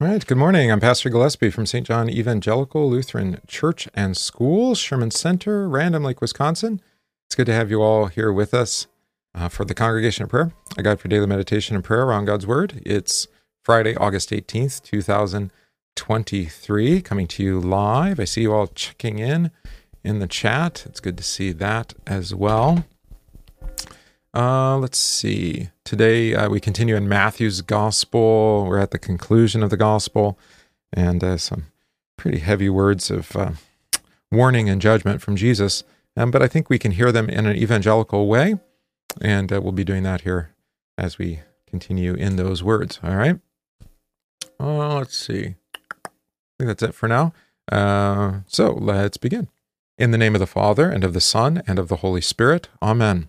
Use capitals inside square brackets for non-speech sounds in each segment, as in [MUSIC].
All right. Good morning. I'm Pastor Gillespie from St. John Evangelical Lutheran Church and School, Sherman Center, Random Lake, Wisconsin. It's good to have you all here with us uh, for the Congregation of Prayer, a guide for daily meditation and prayer around God's Word. It's Friday, August 18th, 2023, coming to you live. I see you all checking in in the chat. It's good to see that as well. Uh, let's see. Today uh, we continue in Matthew's Gospel. We're at the conclusion of the Gospel, and uh, some pretty heavy words of uh, warning and judgment from Jesus. Um, but I think we can hear them in an evangelical way, and uh, we'll be doing that here as we continue in those words. All right. Uh, let's see. I think that's it for now. Uh, so let's begin. In the name of the Father, and of the Son, and of the Holy Spirit. Amen.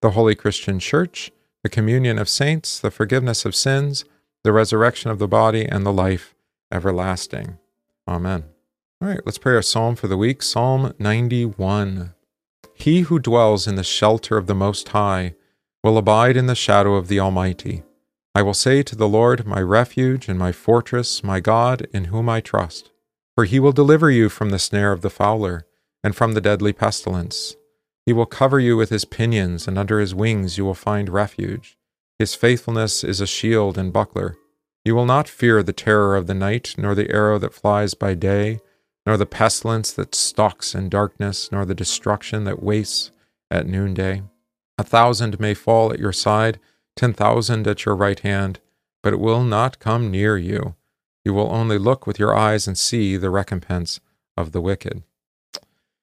the Holy Christian Church, the communion of saints, the forgiveness of sins, the resurrection of the body, and the life everlasting. Amen. All right, let's pray our psalm for the week Psalm 91. He who dwells in the shelter of the Most High will abide in the shadow of the Almighty. I will say to the Lord, my refuge and my fortress, my God, in whom I trust. For he will deliver you from the snare of the fowler and from the deadly pestilence. He will cover you with his pinions, and under his wings you will find refuge. His faithfulness is a shield and buckler. You will not fear the terror of the night, nor the arrow that flies by day, nor the pestilence that stalks in darkness, nor the destruction that wastes at noonday. A thousand may fall at your side, ten thousand at your right hand, but it will not come near you. You will only look with your eyes and see the recompense of the wicked.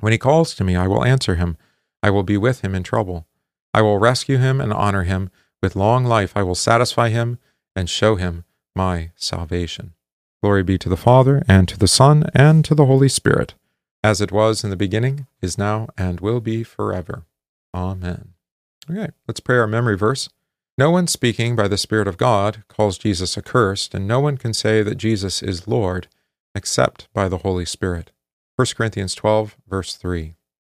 When he calls to me, I will answer him. I will be with him in trouble. I will rescue him and honor him. With long life I will satisfy him and show him my salvation. Glory be to the Father, and to the Son, and to the Holy Spirit, as it was in the beginning, is now, and will be forever. Amen. Okay, let's pray our memory verse. No one speaking by the Spirit of God calls Jesus accursed, and no one can say that Jesus is Lord except by the Holy Spirit. 1 Corinthians 12, verse 3.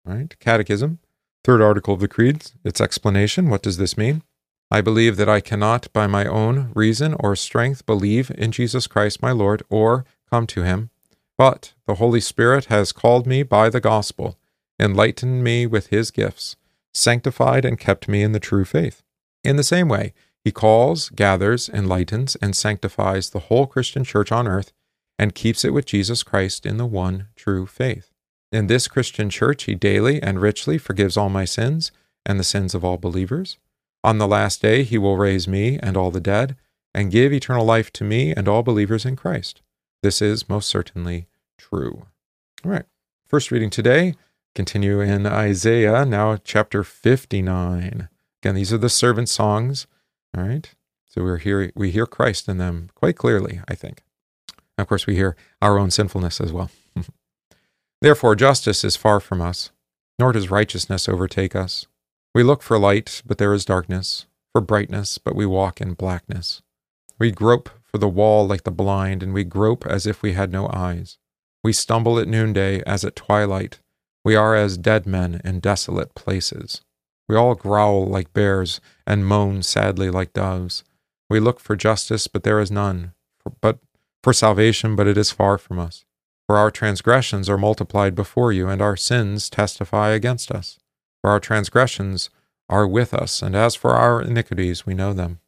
All right, Catechism, third article of the Creed, its explanation. What does this mean? I believe that I cannot, by my own reason or strength, believe in Jesus Christ my Lord or come to him, but the Holy Spirit has called me by the gospel, enlightened me with his gifts, sanctified and kept me in the true faith. In the same way, he calls, gathers, enlightens, and sanctifies the whole Christian church on earth and keeps it with Jesus Christ in the one true faith. In this Christian church, he daily and richly forgives all my sins and the sins of all believers. On the last day, he will raise me and all the dead, and give eternal life to me and all believers in Christ. This is most certainly true. All right, first reading today, continue in Isaiah, now chapter 59. Again, these are the servant songs. All right, so we're here, we hear Christ in them quite clearly, I think. Of course, we hear our own sinfulness as well. [LAUGHS] Therefore, justice is far from us, nor does righteousness overtake us. We look for light, but there is darkness, for brightness, but we walk in blackness. We grope for the wall like the blind, and we grope as if we had no eyes. We stumble at noonday as at twilight. We are as dead men in desolate places. We all growl like bears and moan sadly like doves. We look for justice, but there is none. But for salvation, but it is far from us. For our transgressions are multiplied before you, and our sins testify against us. For our transgressions are with us, and as for our iniquities, we know them.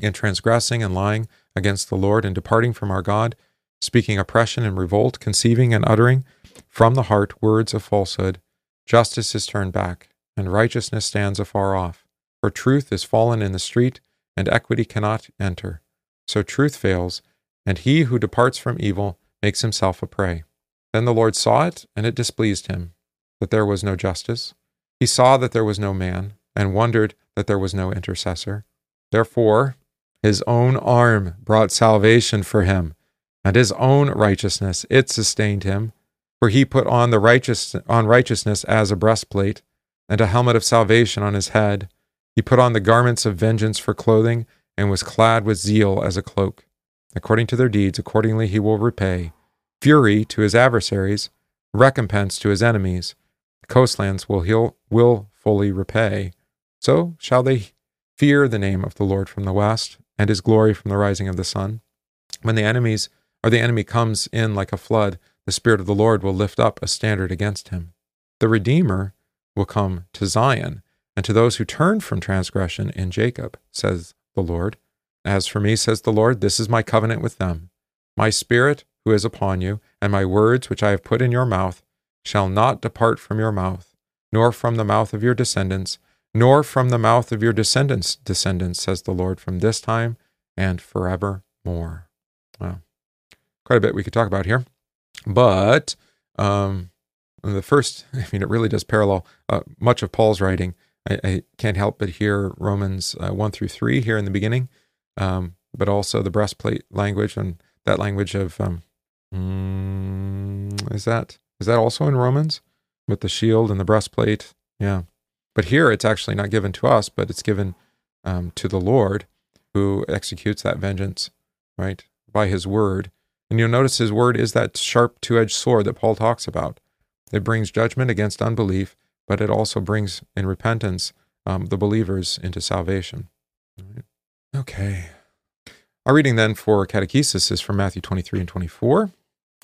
In transgressing and lying against the Lord and departing from our God, speaking oppression and revolt, conceiving and uttering from the heart words of falsehood. Justice is turned back, and righteousness stands afar off. For truth is fallen in the street, and equity cannot enter. So truth fails, and he who departs from evil makes himself a prey. Then the Lord saw it, and it displeased him that there was no justice. He saw that there was no man, and wondered that there was no intercessor. Therefore, his own arm brought salvation for him, and his own righteousness it sustained him. For he put on the righteous on righteousness as a breastplate, and a helmet of salvation on his head. He put on the garments of vengeance for clothing, and was clad with zeal as a cloak. According to their deeds, accordingly he will repay fury to his adversaries, recompense to his enemies. The coastlands will he'll, will fully repay. So shall they fear the name of the Lord from the west, and his glory from the rising of the sun. When the enemies or the enemy comes in like a flood, the Spirit of the Lord will lift up a standard against him. The Redeemer will come to Zion, and to those who turn from transgression in Jacob, says the Lord. As for me, says the Lord, this is my covenant with them. My Spirit, who is upon you, and my words which I have put in your mouth, shall not depart from your mouth, nor from the mouth of your descendants, nor from the mouth of your descendants' descendants, says the Lord, from this time and forevermore. Well, quite a bit we could talk about here. But um, the first, [LAUGHS] I mean, it really does parallel uh, much of Paul's writing. I, I, can't help but hear Romans uh, 1 through 3 here in the beginning, um, but also the breastplate language and that language of um, Mm, is that is that also in Romans with the shield and the breastplate? Yeah, but here it's actually not given to us, but it's given um, to the Lord who executes that vengeance, right, by His word. And you'll notice His word is that sharp two-edged sword that Paul talks about. It brings judgment against unbelief, but it also brings in repentance um, the believers into salvation. Okay. Our reading then for catechesis is from Matthew 23 and 24.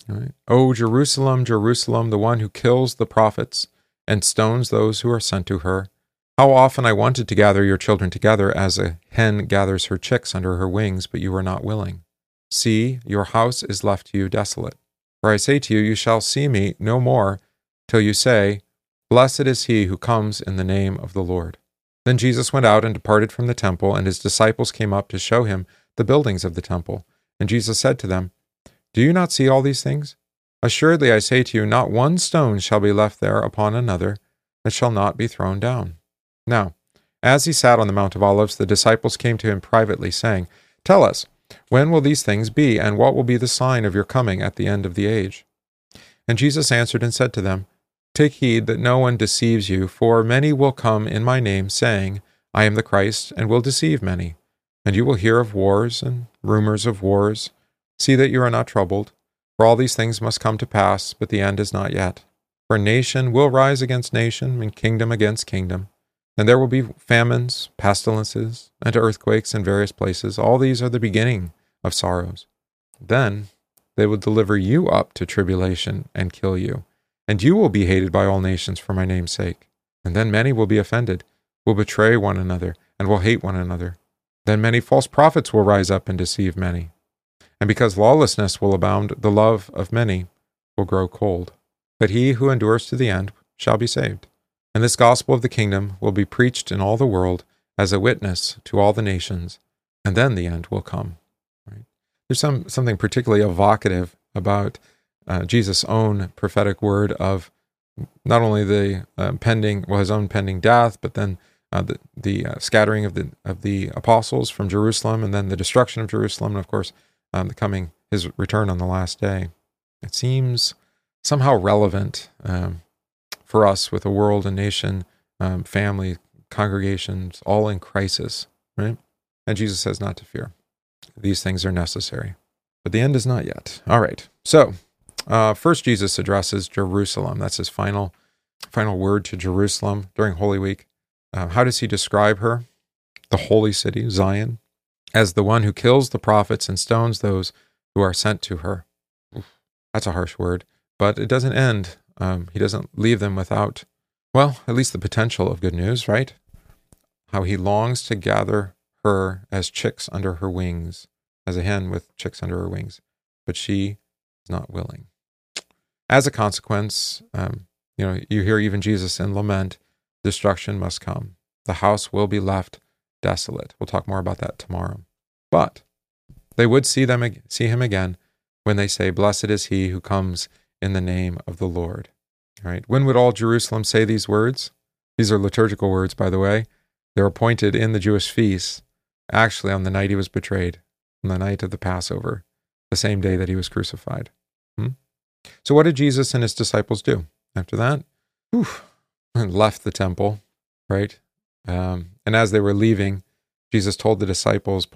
Right. O Jerusalem, Jerusalem, the one who kills the prophets and stones those who are sent to her. How often I wanted to gather your children together as a hen gathers her chicks under her wings, but you were not willing. See, your house is left to you desolate. For I say to you, you shall see me no more till you say, Blessed is he who comes in the name of the Lord. Then Jesus went out and departed from the temple, and his disciples came up to show him the buildings of the temple. And Jesus said to them, do you not see all these things? Assuredly, I say to you, not one stone shall be left there upon another that shall not be thrown down. Now, as he sat on the Mount of Olives, the disciples came to him privately, saying, Tell us, when will these things be, and what will be the sign of your coming at the end of the age? And Jesus answered and said to them, Take heed that no one deceives you, for many will come in my name, saying, I am the Christ, and will deceive many. And you will hear of wars and rumors of wars. See that you are not troubled, for all these things must come to pass, but the end is not yet. For nation will rise against nation, and kingdom against kingdom. And there will be famines, pestilences, and earthquakes in various places. All these are the beginning of sorrows. Then they will deliver you up to tribulation and kill you, and you will be hated by all nations for my name's sake. And then many will be offended, will betray one another, and will hate one another. Then many false prophets will rise up and deceive many. And because lawlessness will abound, the love of many will grow cold. But he who endures to the end shall be saved. And this gospel of the kingdom will be preached in all the world as a witness to all the nations, and then the end will come. Right? There's some something particularly evocative about uh, Jesus' own prophetic word of not only the uh, pending, well, his own pending death, but then uh, the the uh, scattering of the of the apostles from Jerusalem, and then the destruction of Jerusalem, and of course um, the coming his return on the last day. It seems somehow relevant um, for us with a world, a nation, um, family, congregations, all in crisis, right? And Jesus says not to fear. These things are necessary, but the end is not yet. All right. So, uh, first, Jesus addresses Jerusalem. That's his final, final word to Jerusalem during Holy Week. Uh, how does he describe her? The holy city, Zion as the one who kills the prophets and stones those who are sent to her. That's a harsh word, but it doesn't end. Um, he doesn't leave them without, well, at least the potential of good news, right? How he longs to gather her as chicks under her wings, as a hen with chicks under her wings. But she is not willing. As a consequence, um, you know, you hear even Jesus in lament, destruction must come. The house will be left desolate. We'll talk more about that tomorrow. But they would see them see him again when they say, "Blessed is he who comes in the name of the Lord." Right? When would all Jerusalem say these words? These are liturgical words, by the way. They were appointed in the Jewish feasts, actually on the night he was betrayed, on the night of the Passover, the same day that he was crucified. So, what did Jesus and his disciples do after that? Whew, left the temple, right? Um, and as they were leaving, Jesus told the disciples,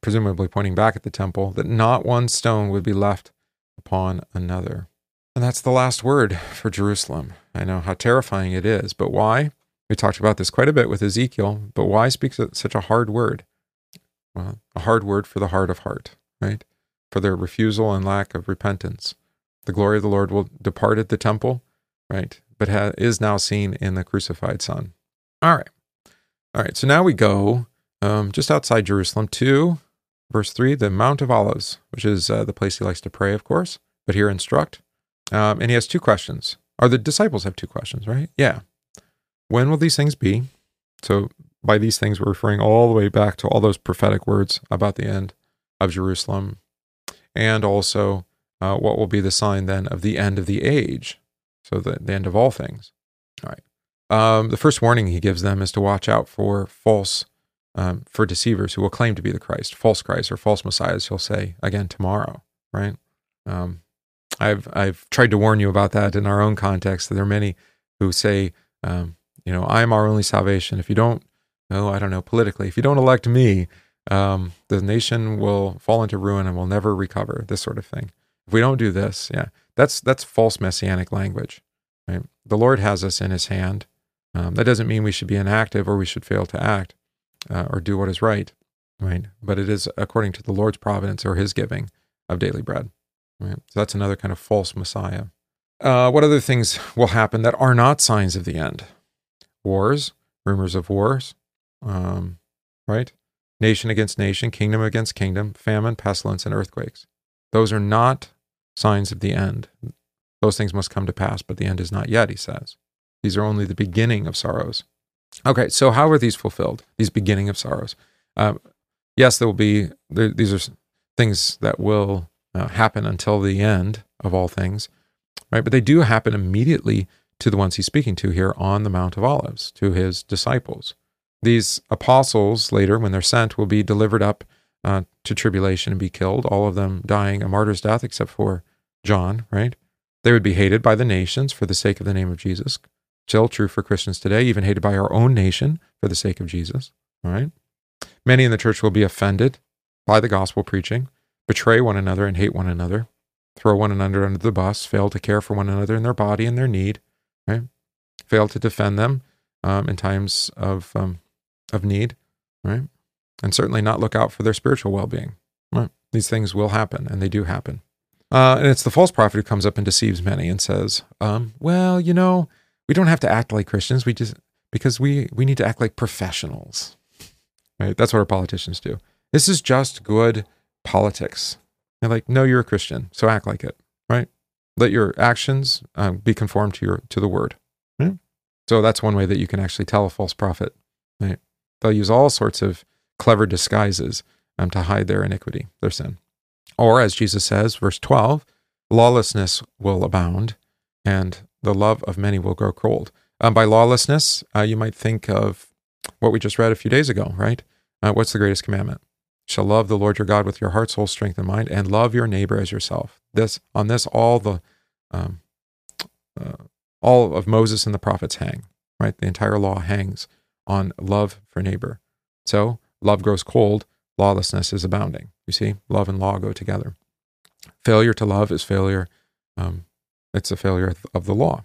presumably pointing back at the temple, that not one stone would be left upon another. And that's the last word for Jerusalem. I know how terrifying it is, but why? We talked about this quite a bit with Ezekiel, but why speak such a hard word? Well, a hard word for the heart of heart, right? For their refusal and lack of repentance. The glory of the Lord will depart at the temple, right? But ha- is now seen in the crucified Son. All right. All right. So now we go um, just outside Jerusalem to verse 3, the Mount of Olives, which is uh, the place he likes to pray, of course, but here instruct. Um, and he has two questions. Or the disciples have two questions, right? Yeah. When will these things be? So by these things, we're referring all the way back to all those prophetic words about the end of Jerusalem. And also, uh, what will be the sign then of the end of the age? So the, the end of all things. All right. Um, the first warning he gives them is to watch out for false, um, for deceivers who will claim to be the Christ, false Christ or false messiahs. He'll say again tomorrow, right? Um, I've I've tried to warn you about that in our own context. There are many who say, um, you know, I'm our only salvation. If you don't, oh, I don't know politically. If you don't elect me, um, the nation will fall into ruin and will never recover. This sort of thing. If we don't do this, yeah, that's that's false messianic language. Right? The Lord has us in His hand. Um, that doesn't mean we should be inactive or we should fail to act uh, or do what is right, right? But it is according to the Lord's providence or His giving of daily bread. Right? So that's another kind of false Messiah. Uh, what other things [LAUGHS] will happen that are not signs of the end? Wars, rumors of wars, um, right? Nation against nation, kingdom against kingdom, famine, pestilence, and earthquakes. Those are not signs of the end. Those things must come to pass, but the end is not yet, he says. These are only the beginning of sorrows. Okay, so how are these fulfilled? These beginning of sorrows. Um, yes, there will be, there, these are things that will uh, happen until the end of all things, right? But they do happen immediately to the ones he's speaking to here on the Mount of Olives, to his disciples. These apostles later, when they're sent, will be delivered up uh, to tribulation and be killed, all of them dying a martyr's death, except for John, right? They would be hated by the nations for the sake of the name of Jesus. Still true for Christians today, even hated by our own nation for the sake of Jesus, right? Many in the church will be offended by the gospel preaching betray one another and hate one another, throw one another under the bus, fail to care for one another in their body and their need, right? Fail to defend them um, in times of um, of need, right? And certainly not look out for their spiritual well being. Right? These things will happen, and they do happen. Uh, and it's the false prophet who comes up and deceives many and says, um, "Well, you know, we don't have to act like Christians. We just because we we need to act like professionals, right? That's what our politicians do. This is just good politics. You're like, no, you're a Christian, so act like it, right? Let your actions um, be conformed to your to the word. Right? So that's one way that you can actually tell a false prophet. Right? They'll use all sorts of clever disguises um, to hide their iniquity, their sin. Or, as Jesus says, verse 12, lawlessness will abound, and the love of many will grow cold. Um, by lawlessness, uh, you might think of what we just read a few days ago, right? Uh, what's the greatest commandment? shall love the Lord your God with your heart, soul, strength, and mind, and love your neighbor as yourself. This on this all the um, uh, all of Moses and the prophets hang. Right, the entire law hangs on love for neighbor. So love grows cold, lawlessness is abounding. You see, love and law go together. Failure to love is failure. Um, it's a failure of the law,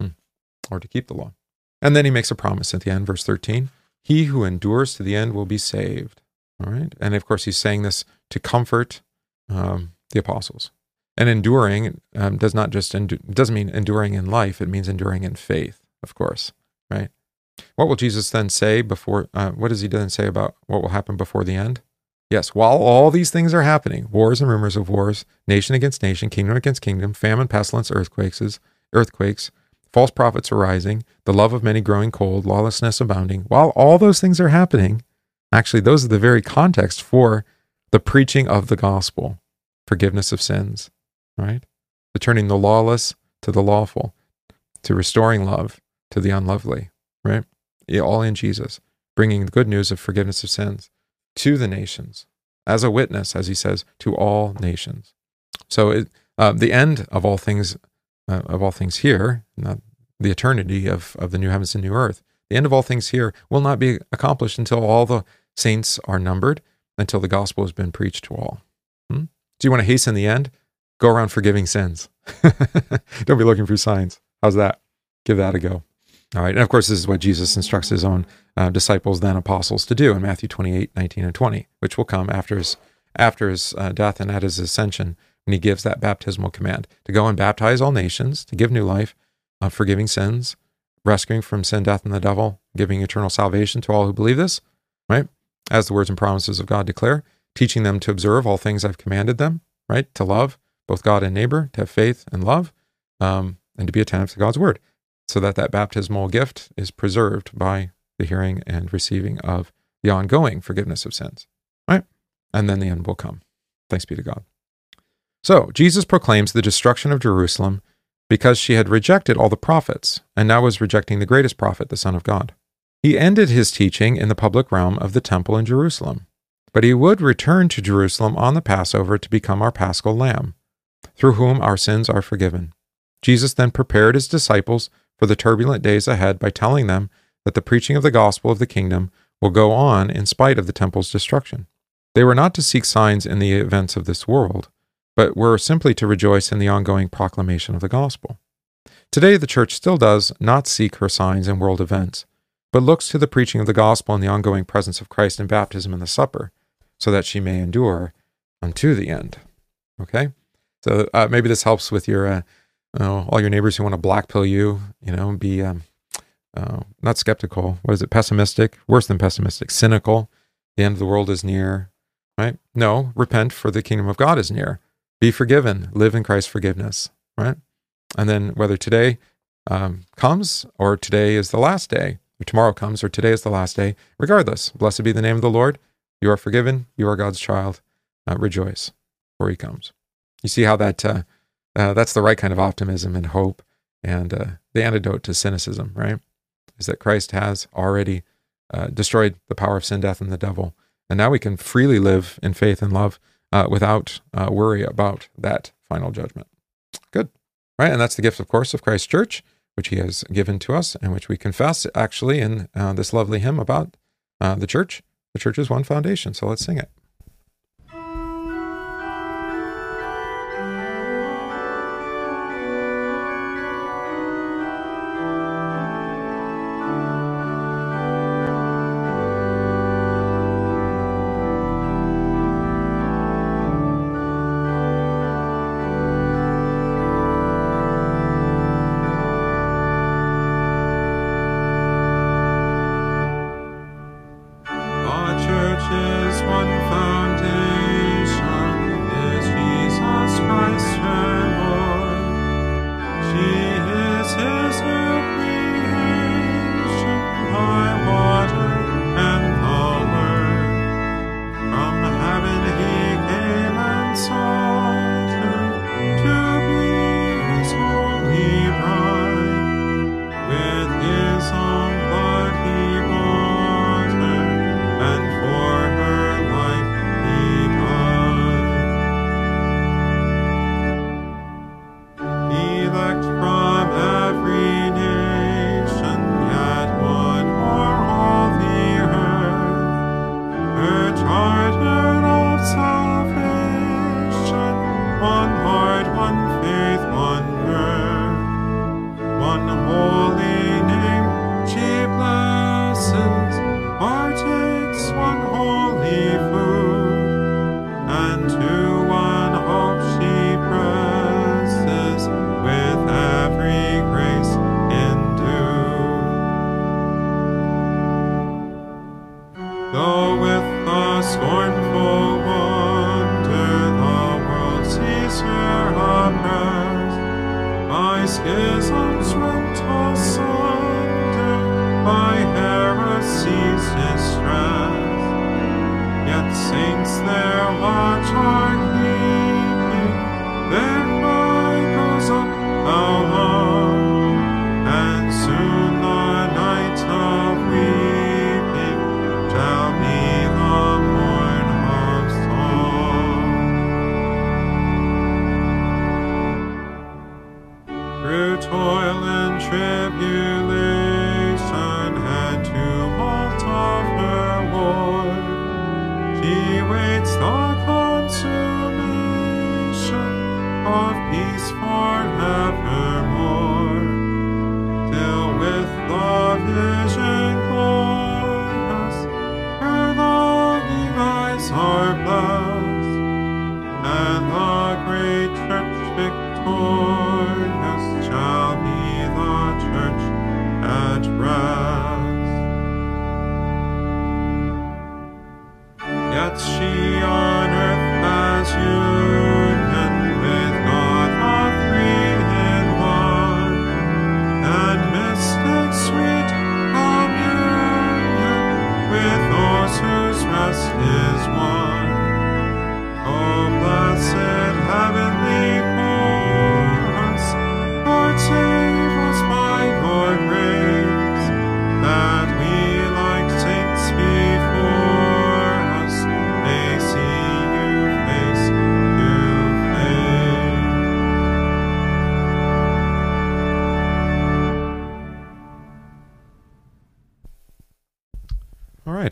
hmm. or to keep the law. And then he makes a promise at the end, verse 13 He who endures to the end will be saved. All right. And of course, he's saying this to comfort um, the apostles. And enduring um, does not just endu- doesn't mean enduring in life. It means enduring in faith, of course. Right. What will Jesus then say before? Uh, what does he then say about what will happen before the end? Yes, while all these things are happening, wars and rumors of wars, nation against nation, kingdom against kingdom, famine, pestilence, earthquakes, earthquakes, false prophets arising, the love of many growing cold, lawlessness abounding. While all those things are happening, actually those are the very context for the preaching of the gospel, forgiveness of sins, right? To turning the lawless to the lawful, to restoring love to the unlovely, right? All in Jesus, bringing the good news of forgiveness of sins to the nations as a witness, as he says, to all nations. So it, uh, the end of all things, uh, of all things here, not the eternity of, of the new heavens and new earth, the end of all things here will not be accomplished until all the saints are numbered, until the gospel has been preached to all. Hmm? Do you want to hasten the end? Go around forgiving sins. [LAUGHS] Don't be looking for signs. How's that? Give that a go. All right. And of course, this is what Jesus instructs his own uh, disciples, then apostles, to do in Matthew 28, 19, and 20, which will come after his, after his uh, death and at his ascension when he gives that baptismal command to go and baptize all nations, to give new life, uh, forgiving sins, rescuing from sin, death, and the devil, giving eternal salvation to all who believe this, right? As the words and promises of God declare, teaching them to observe all things I've commanded them, right? To love both God and neighbor, to have faith and love, um, and to be attentive to God's word so that that baptismal gift is preserved by the hearing and receiving of the ongoing forgiveness of sins, right? And then the end will come. Thanks be to God. So, Jesus proclaims the destruction of Jerusalem because she had rejected all the prophets and now was rejecting the greatest prophet, the Son of God. He ended his teaching in the public realm of the temple in Jerusalem, but he would return to Jerusalem on the Passover to become our paschal lamb, through whom our sins are forgiven. Jesus then prepared his disciples for the turbulent days ahead by telling them that the preaching of the gospel of the kingdom will go on in spite of the temple's destruction. They were not to seek signs in the events of this world, but were simply to rejoice in the ongoing proclamation of the gospel. Today, the church still does not seek her signs in world events, but looks to the preaching of the gospel and the ongoing presence of Christ in baptism and the supper, so that she may endure unto the end. Okay? So uh, maybe this helps with your uh, uh, all your neighbors who want to black pill you, you know, be um, uh, not skeptical. What is it? Pessimistic, worse than pessimistic, cynical. The end of the world is near, right? No, repent for the kingdom of God is near. Be forgiven. Live in Christ's forgiveness, right? And then whether today um, comes or today is the last day, or tomorrow comes or today is the last day, regardless, blessed be the name of the Lord. You are forgiven. You are God's child. Uh, rejoice, for He comes. You see how that uh, that's the right kind of optimism and hope, and uh, the antidote to cynicism, right? Is that Christ has already uh, destroyed the power of sin, death, and the devil, and now we can freely live in faith and love uh, without uh, worry about that final judgment. Good, right? And that's the gift, of course, of Christ's church, which He has given to us, and which we confess actually in uh, this lovely hymn about the church. The church is one foundation. So let's sing it.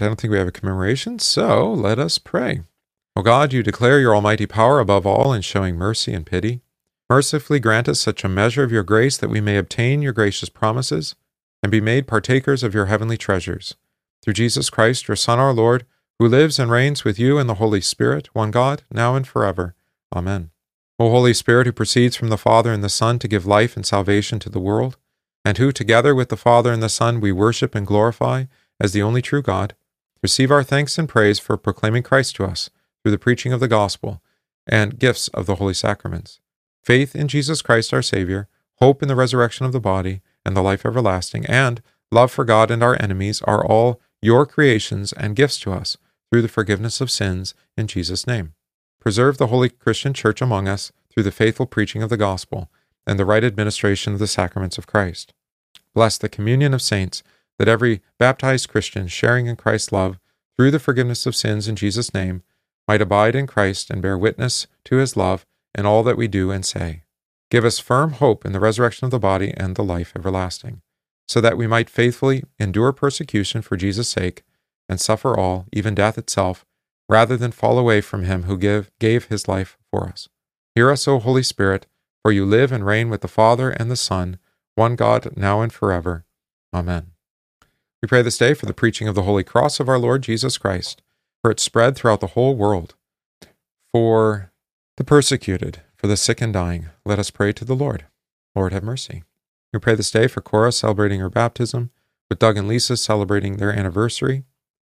Right, I don't think we have a commemoration, so let us pray. O God, you declare your almighty power above all in showing mercy and pity. Mercifully grant us such a measure of your grace that we may obtain your gracious promises and be made partakers of your heavenly treasures. Through Jesus Christ, your Son, our Lord, who lives and reigns with you in the Holy Spirit, one God, now and forever. Amen. O Holy Spirit, who proceeds from the Father and the Son to give life and salvation to the world, and who, together with the Father and the Son, we worship and glorify as the only true God, receive our thanks and praise for proclaiming Christ to us through the preaching of the gospel and gifts of the holy sacraments. Faith in Jesus Christ our Savior, hope in the resurrection of the body and the life everlasting, and love for God and our enemies are all your creations and gifts to us through the forgiveness of sins in Jesus' name. Preserve the holy Christian church among us through the faithful preaching of the gospel and the right administration of the sacraments of Christ. Bless the communion of saints, that every baptized Christian sharing in Christ's love through the forgiveness of sins in Jesus' name might abide in Christ and bear witness to his love in all that we do and say. Give us firm hope in the resurrection of the body and the life everlasting, so that we might faithfully endure persecution for Jesus' sake and suffer all, even death itself, rather than fall away from him who give, gave his life for us. Hear us, O Holy Spirit, for you live and reign with the Father and the Son, one God, now and forever. Amen. We pray this day for the preaching of the Holy Cross of our Lord Jesus Christ, for its spread throughout the whole world. For the persecuted, for the sick and dying, let us pray to the Lord. Lord, have mercy. We pray this day for Cora celebrating her baptism, with Doug and Lisa celebrating their anniversary.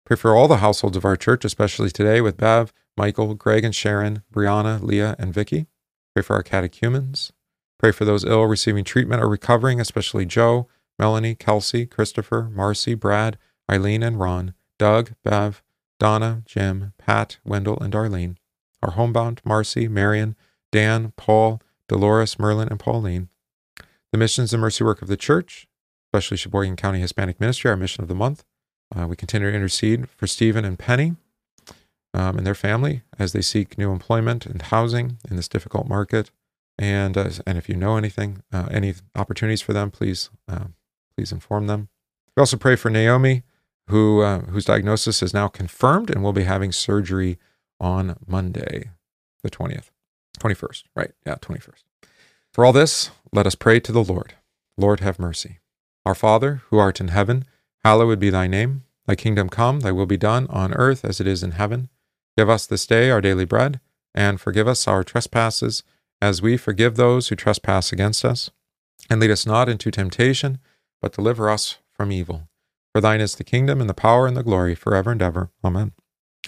Pray for all the households of our church, especially today with Bev, Michael, Greg and Sharon, Brianna, Leah, and Vicky. Pray for our catechumens. Pray for those ill receiving treatment or recovering, especially Joe, Melanie, Kelsey, Christopher, Marcy, Brad, Eileen, and Ron, Doug, Bev, Donna, Jim, Pat, Wendell, and Darlene. Our homebound, Marcy, Marion, Dan, Paul, Dolores, Merlin, and Pauline. The missions and mercy work of the church, especially Sheboygan County Hispanic Ministry, our mission of the month. Uh, we continue to intercede for Stephen and Penny um, and their family as they seek new employment and housing in this difficult market. And uh, and if you know anything, uh, any opportunities for them, please uh, please inform them. We also pray for Naomi, who uh, whose diagnosis is now confirmed and will be having surgery on Monday, the twentieth, twenty first. Right? Yeah, twenty first. For all this, let us pray to the Lord. Lord, have mercy. Our Father, who art in heaven, hallowed be thy name. Thy kingdom come, thy will be done on earth as it is in heaven. Give us this day our daily bread, and forgive us our trespasses, as we forgive those who trespass against us. And lead us not into temptation, but deliver us from evil. For thine is the kingdom, and the power, and the glory, forever and ever. Amen.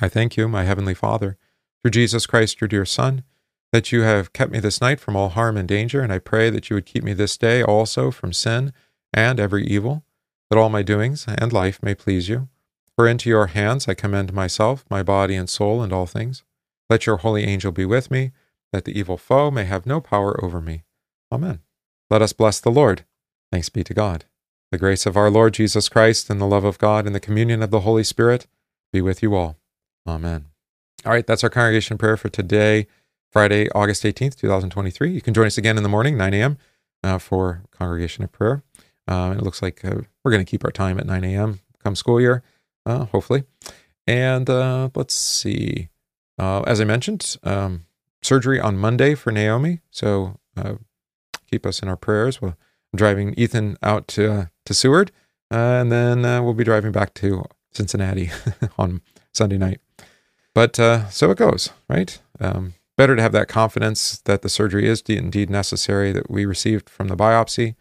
I thank you, my heavenly Father, through Jesus Christ, your dear Son, that you have kept me this night from all harm and danger, and I pray that you would keep me this day also from sin and every evil, that all my doings and life may please you. For into your hands I commend myself, my body and soul, and all things. Let your holy angel be with me, that the evil foe may have no power over me. Amen. Let us bless the Lord. Thanks be to God. The grace of our Lord Jesus Christ and the love of God and the communion of the Holy Spirit be with you all. Amen. All right, that's our congregation prayer for today, Friday, August 18th, 2023. You can join us again in the morning, 9 a.m., uh, for congregation of prayer. Uh, it looks like uh, we're going to keep our time at 9 a.m. come school year, uh, hopefully. And uh, let's see. Uh, as I mentioned, um, surgery on Monday for Naomi. So keep us in our prayers. We'll, driving Ethan out to, to Seward, and then we'll be driving back to Cincinnati [LAUGHS] on Sunday night. But uh, so it goes, right? Um, better to have that confidence that the surgery is indeed necessary that we received from the biopsy,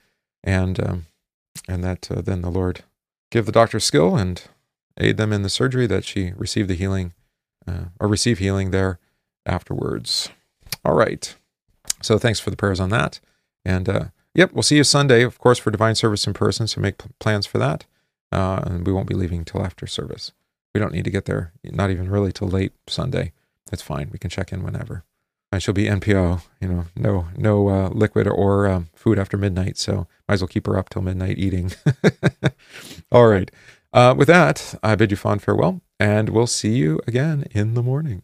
and um, and that uh, then the Lord give the doctor skill and aid them in the surgery that she receive the healing uh, or receive healing there afterwards. All right. So thanks for the prayers on that, and uh, yep, we'll see you Sunday, of course, for divine service in person. So make plans for that, uh, and we won't be leaving till after service. We don't need to get there, not even really till late Sunday. That's fine. We can check in whenever. And she'll be NPO, you know, no no uh, liquid or um, food after midnight. So might as well keep her up till midnight eating. [LAUGHS] All right. Uh, with that, I bid you fond farewell, and we'll see you again in the morning.